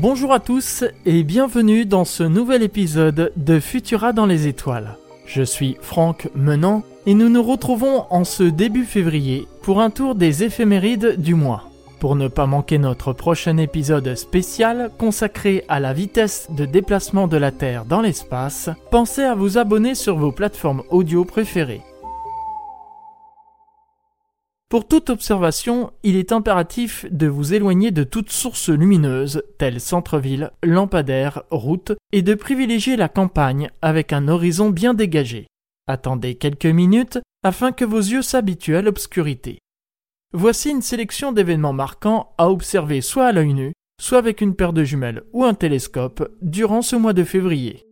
Bonjour à tous et bienvenue dans ce nouvel épisode de Futura dans les étoiles. Je suis Franck Menant et nous nous retrouvons en ce début février pour un tour des éphémérides du mois. Pour ne pas manquer notre prochain épisode spécial consacré à la vitesse de déplacement de la Terre dans l'espace, pensez à vous abonner sur vos plateformes audio préférées. Pour toute observation, il est impératif de vous éloigner de toute source lumineuse, telle centre-ville, lampadaire, route, et de privilégier la campagne avec un horizon bien dégagé. Attendez quelques minutes afin que vos yeux s'habituent à l'obscurité. Voici une sélection d'événements marquants à observer soit à l'œil nu, soit avec une paire de jumelles ou un télescope durant ce mois de février.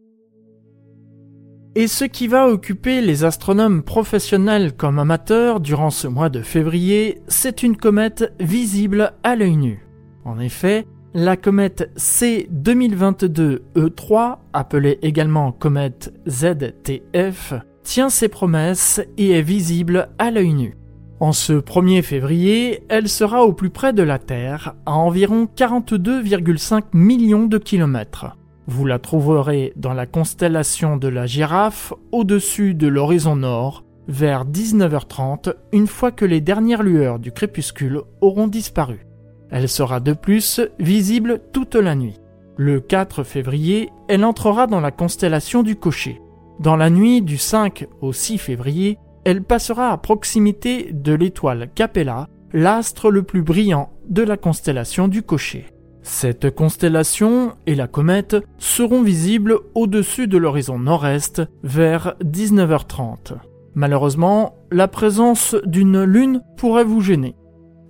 Et ce qui va occuper les astronomes professionnels comme amateurs durant ce mois de février, c'est une comète visible à l'œil nu. En effet, la comète C 2022 E3, appelée également comète ZTF, tient ses promesses et est visible à l'œil nu. En ce 1er février, elle sera au plus près de la Terre, à environ 42,5 millions de kilomètres. Vous la trouverez dans la constellation de la girafe au-dessus de l'horizon nord vers 19h30 une fois que les dernières lueurs du crépuscule auront disparu. Elle sera de plus visible toute la nuit. Le 4 février, elle entrera dans la constellation du cocher. Dans la nuit du 5 au 6 février, elle passera à proximité de l'étoile Capella, l'astre le plus brillant de la constellation du cocher. Cette constellation et la comète seront visibles au-dessus de l'horizon nord-est vers 19h30. Malheureusement, la présence d'une lune pourrait vous gêner.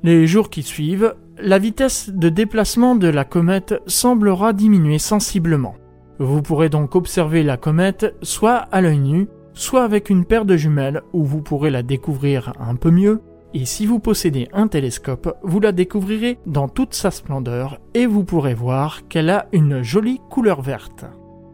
Les jours qui suivent, la vitesse de déplacement de la comète semblera diminuer sensiblement. Vous pourrez donc observer la comète soit à l'œil nu, soit avec une paire de jumelles où vous pourrez la découvrir un peu mieux, et si vous possédez un télescope, vous la découvrirez dans toute sa splendeur et vous pourrez voir qu'elle a une jolie couleur verte.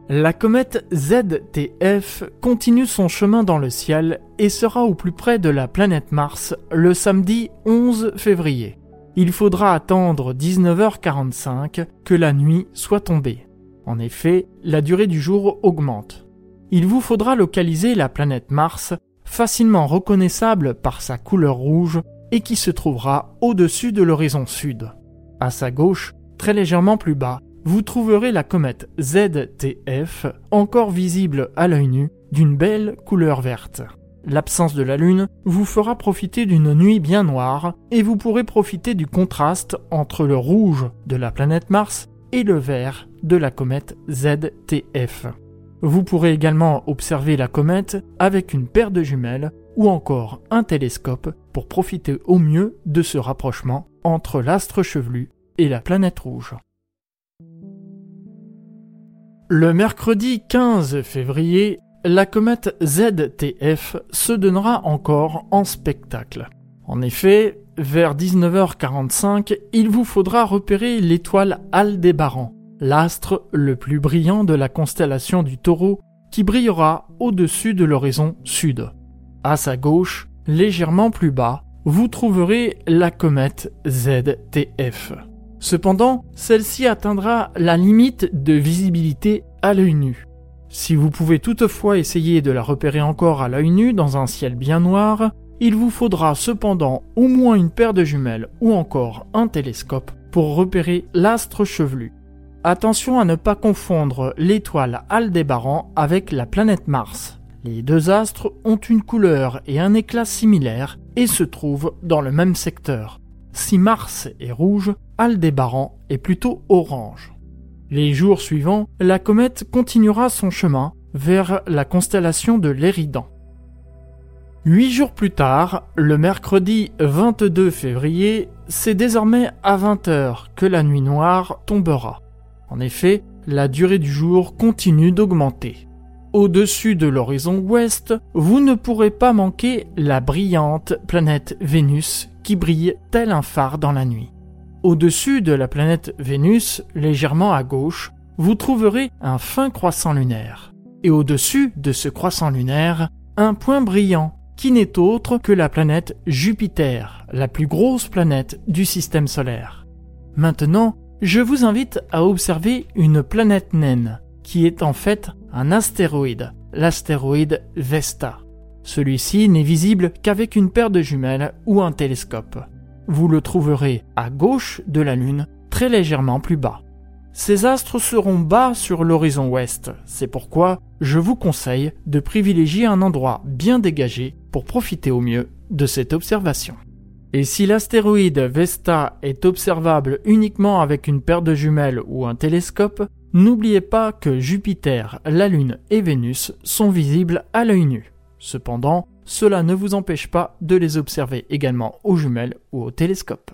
La comète ZTF continue son chemin dans le ciel et sera au plus près de la planète Mars le samedi 11 février. Il faudra attendre 19h45 que la nuit soit tombée. En effet, la durée du jour augmente. Il vous faudra localiser la planète Mars facilement reconnaissable par sa couleur rouge et qui se trouvera au-dessus de l'horizon sud. À sa gauche, très légèrement plus bas, vous trouverez la comète ZTF, encore visible à l'œil nu, d'une belle couleur verte. L'absence de la Lune vous fera profiter d'une nuit bien noire et vous pourrez profiter du contraste entre le rouge de la planète Mars et le vert de la comète ZTF. Vous pourrez également observer la comète avec une paire de jumelles ou encore un télescope pour profiter au mieux de ce rapprochement entre l'astre chevelu et la planète rouge. Le mercredi 15 février, la comète ZTF se donnera encore en spectacle. En effet, vers 19h45, il vous faudra repérer l'étoile Aldébaran, l'astre le plus brillant de la constellation du taureau qui brillera au-dessus de l'horizon sud. À sa gauche, légèrement plus bas, vous trouverez la comète ZTF. Cependant, celle-ci atteindra la limite de visibilité à l'œil nu. Si vous pouvez toutefois essayer de la repérer encore à l'œil nu dans un ciel bien noir, il vous faudra cependant au moins une paire de jumelles ou encore un télescope pour repérer l'astre chevelu. Attention à ne pas confondre l'étoile Aldébaran avec la planète Mars. Les deux astres ont une couleur et un éclat similaires et se trouvent dans le même secteur. Si Mars est rouge, Aldébaran est plutôt orange. Les jours suivants, la comète continuera son chemin vers la constellation de l'Éridan. Huit jours plus tard, le mercredi 22 février, c'est désormais à 20h que la nuit noire tombera. En effet, la durée du jour continue d'augmenter. Au-dessus de l'horizon ouest, vous ne pourrez pas manquer la brillante planète Vénus qui brille tel un phare dans la nuit. Au-dessus de la planète Vénus, légèrement à gauche, vous trouverez un fin croissant lunaire. Et au-dessus de ce croissant lunaire, un point brillant qui n'est autre que la planète Jupiter, la plus grosse planète du système solaire. Maintenant, je vous invite à observer une planète naine, qui est en fait un astéroïde, l'astéroïde Vesta. Celui-ci n'est visible qu'avec une paire de jumelles ou un télescope. Vous le trouverez à gauche de la Lune, très légèrement plus bas. Ces astres seront bas sur l'horizon ouest, c'est pourquoi je vous conseille de privilégier un endroit bien dégagé pour profiter au mieux de cette observation. Et si l'astéroïde Vesta est observable uniquement avec une paire de jumelles ou un télescope, n'oubliez pas que Jupiter, la Lune et Vénus sont visibles à l'œil nu. Cependant, cela ne vous empêche pas de les observer également aux jumelles ou au télescope.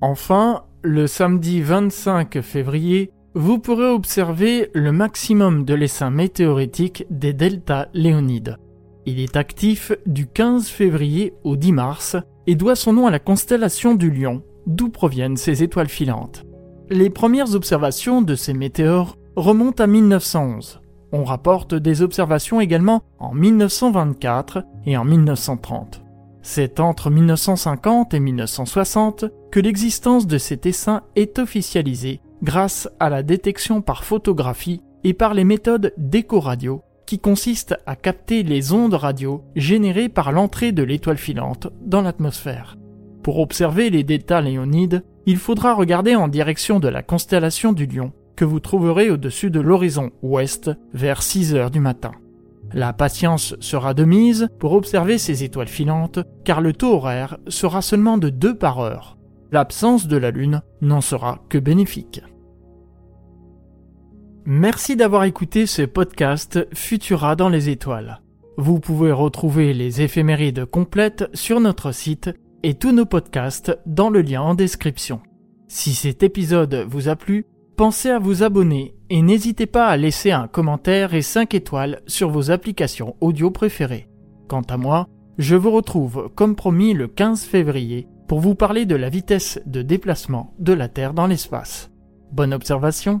Enfin, le samedi 25 février, vous pourrez observer le maximum de l'essaim météoritique des deltas Léonides. Il est actif du 15 février au 10 mars et doit son nom à la constellation du Lion, d'où proviennent ces étoiles filantes. Les premières observations de ces météores remontent à 1911. On rapporte des observations également en 1924 et en 1930. C'est entre 1950 et 1960 que l'existence de cet essaim est officialisée grâce à la détection par photographie et par les méthodes d'écho-radio qui consistent à capter les ondes radio générées par l'entrée de l'étoile filante dans l'atmosphère. Pour observer les deltas léonides, il faudra regarder en direction de la constellation du Lion, que vous trouverez au-dessus de l'horizon ouest vers 6 heures du matin. La patience sera de mise pour observer ces étoiles filantes, car le taux horaire sera seulement de 2 par heure. L'absence de la Lune n'en sera que bénéfique. Merci d'avoir écouté ce podcast Futura dans les étoiles. Vous pouvez retrouver les éphémérides complètes sur notre site et tous nos podcasts dans le lien en description. Si cet épisode vous a plu, pensez à vous abonner et n'hésitez pas à laisser un commentaire et 5 étoiles sur vos applications audio préférées. Quant à moi, je vous retrouve comme promis le 15 février pour vous parler de la vitesse de déplacement de la Terre dans l'espace. Bonne observation